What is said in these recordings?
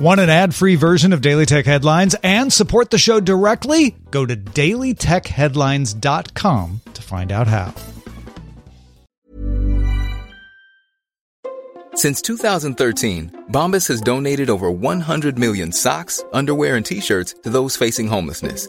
Want an ad free version of Daily Tech Headlines and support the show directly? Go to dailytechheadlines.com to find out how. Since 2013, Bombas has donated over 100 million socks, underwear, and t shirts to those facing homelessness.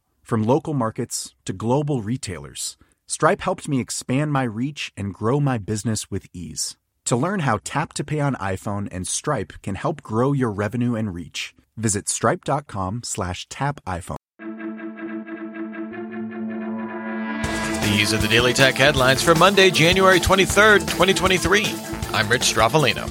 From local markets to global retailers, Stripe helped me expand my reach and grow my business with ease. To learn how Tap to Pay on iPhone and Stripe can help grow your revenue and reach, visit stripe.com slash tap iPhone. These are the Daily Tech headlines for Monday, January 23rd, 2023. I'm Rich Stroffolino.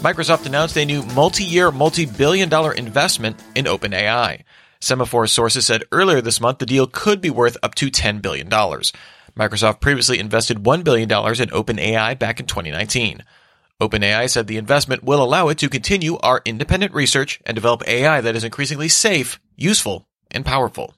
Microsoft announced a new multi-year, multi-billion dollar investment in OpenAI. Semafor sources said earlier this month the deal could be worth up to $10 billion. Microsoft previously invested $1 billion in OpenAI back in 2019. OpenAI said the investment will allow it to continue our independent research and develop AI that is increasingly safe, useful, and powerful.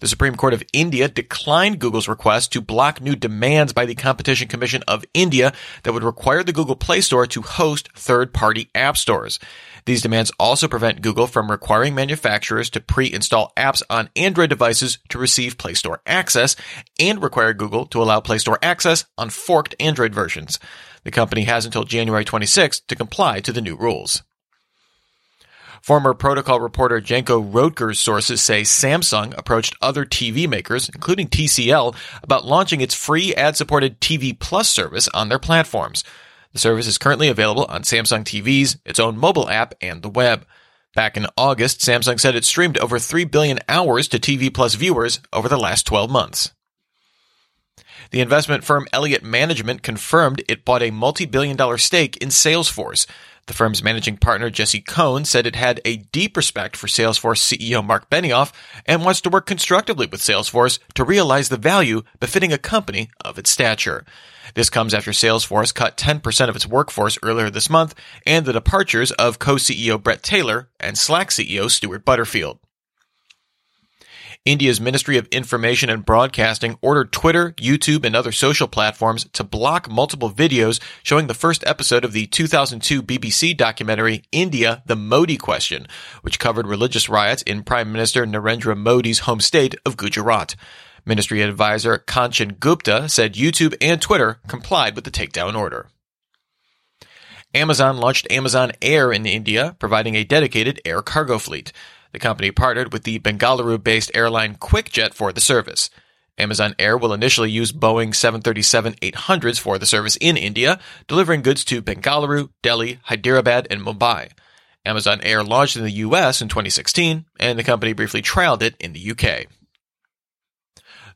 The Supreme Court of India declined Google's request to block new demands by the Competition Commission of India that would require the Google Play Store to host third-party app stores. These demands also prevent Google from requiring manufacturers to pre-install apps on Android devices to receive Play Store access and require Google to allow Play Store access on forked Android versions. The company has until January 26 to comply to the new rules. Former protocol reporter Janko Roettgers' sources say Samsung approached other TV makers, including TCL, about launching its free ad-supported TV Plus service on their platforms. The service is currently available on Samsung TVs, its own mobile app, and the web. Back in August, Samsung said it streamed over 3 billion hours to TV Plus viewers over the last 12 months. The investment firm Elliott Management confirmed it bought a multi-billion dollar stake in Salesforce. The firm's managing partner, Jesse Cohn, said it had a deep respect for Salesforce CEO Marc Benioff and wants to work constructively with Salesforce to realize the value befitting a company of its stature. This comes after Salesforce cut 10% of its workforce earlier this month and the departures of co-CEO Bret Taylor and Slack CEO Stuart Butterfield. India's Ministry of Information and Broadcasting ordered Twitter, YouTube, and other social platforms to block multiple videos showing the first episode of the 2002 BBC documentary India, the Modi Question, which covered religious riots in Prime Minister Narendra Modi's home state of Gujarat. Ministry advisor Kanchan Gupta said YouTube and Twitter complied with the takedown order. Amazon launched Amazon Air in India, providing a dedicated air cargo fleet. The company partnered with the Bengaluru based airline Quikjet for the service. Amazon Air will initially use Boeing 737 800s for the service in India, delivering goods to Bengaluru, Delhi, Hyderabad, and Mumbai. Amazon Air launched in the US in 2016, and the company briefly trialed it in the UK.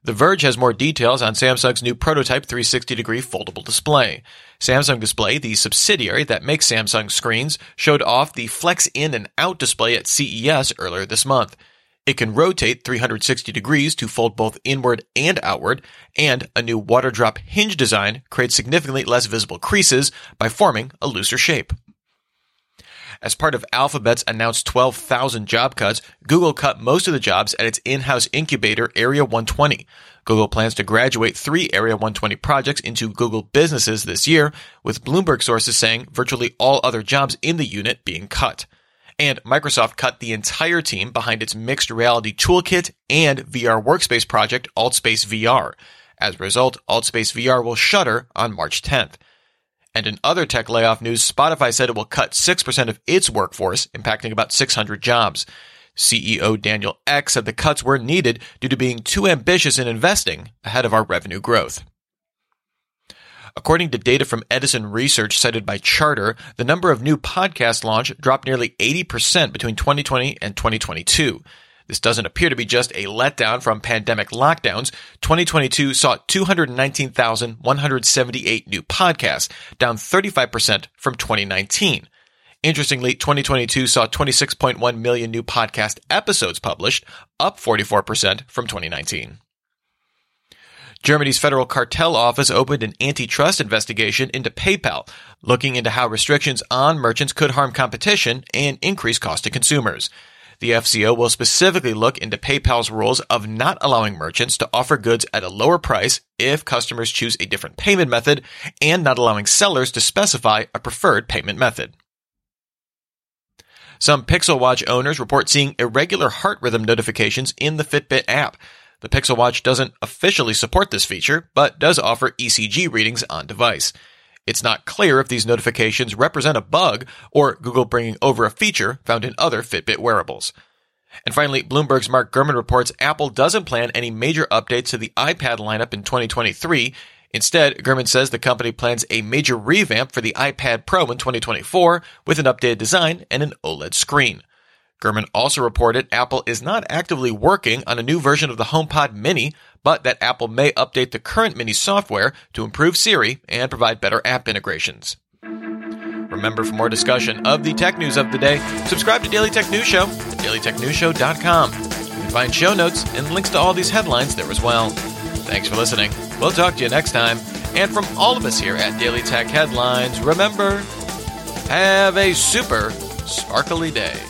The Verge has more details on Samsung's new prototype 360 degree foldable display. Samsung Display, the subsidiary that makes Samsung screens, showed off the Flex In and Out display at CES earlier this month. It can rotate 360 degrees to fold both inward and outward, and a new water drop hinge design creates significantly less visible creases by forming a looser shape. As part of Alphabet's announced 12,000 job cuts, Google cut most of the jobs at its in-house incubator Area 120. Google plans to graduate three Area 120 projects into Google businesses this year, with Bloomberg sources saying virtually all other jobs in the unit being cut. And Microsoft cut the entire team behind its mixed reality toolkit and VR workspace project AltSpace VR. As a result, AltSpace VR will shutter on March 10th. And in other tech layoff news, Spotify said it will cut 6% of its workforce, impacting about 600 jobs. CEO Daniel Ek said the cuts were needed due to being too ambitious in investing ahead of our revenue growth. According to data from Edison Research cited by Chartr, the number of new podcasts launched dropped nearly 80% between 2020 and 2022. This doesn't appear to be just a letdown from pandemic lockdowns. 2022 saw 219,178 new podcasts, down 35% from 2019. Interestingly, 2022 saw 26.1 million new podcast episodes published, up 44% from 2019. Germany's Federal Cartel Office opened an antitrust investigation into PayPal, looking into how restrictions on merchants could harm competition and increase cost to consumers. The FCO will specifically look into PayPal's rules of not allowing merchants to offer goods at a lower price if customers choose a different payment method and not allowing sellers to specify a preferred payment method. Some Pixel Watch owners report seeing irregular heart rhythm notifications in the Fitbit app. The Pixel Watch doesn't officially support this feature, but does offer ECG readings on device. It's not clear if these notifications represent a bug or Google bringing over a feature found in other Fitbit wearables. And finally, Bloomberg's Mark Gurman reports Apple doesn't plan any major updates to the iPad lineup in 2023. Instead, Gurman says the company plans a major revamp for the iPad Pro in 2024 with an updated design and an OLED screen. Gurman also reported Apple is not actively working on a new version of the HomePod Mini, but that Apple may update the current Mini software to improve Siri and provide better app integrations. Remember, for more discussion of the tech news of the day, subscribe to Daily Tech News Show at dailytechnewsshow.com. You can find show notes and links to all these headlines there as well. Thanks for listening. We'll talk to you next time. And from all of us here at Daily Tech Headlines, remember, have a super sparkly day.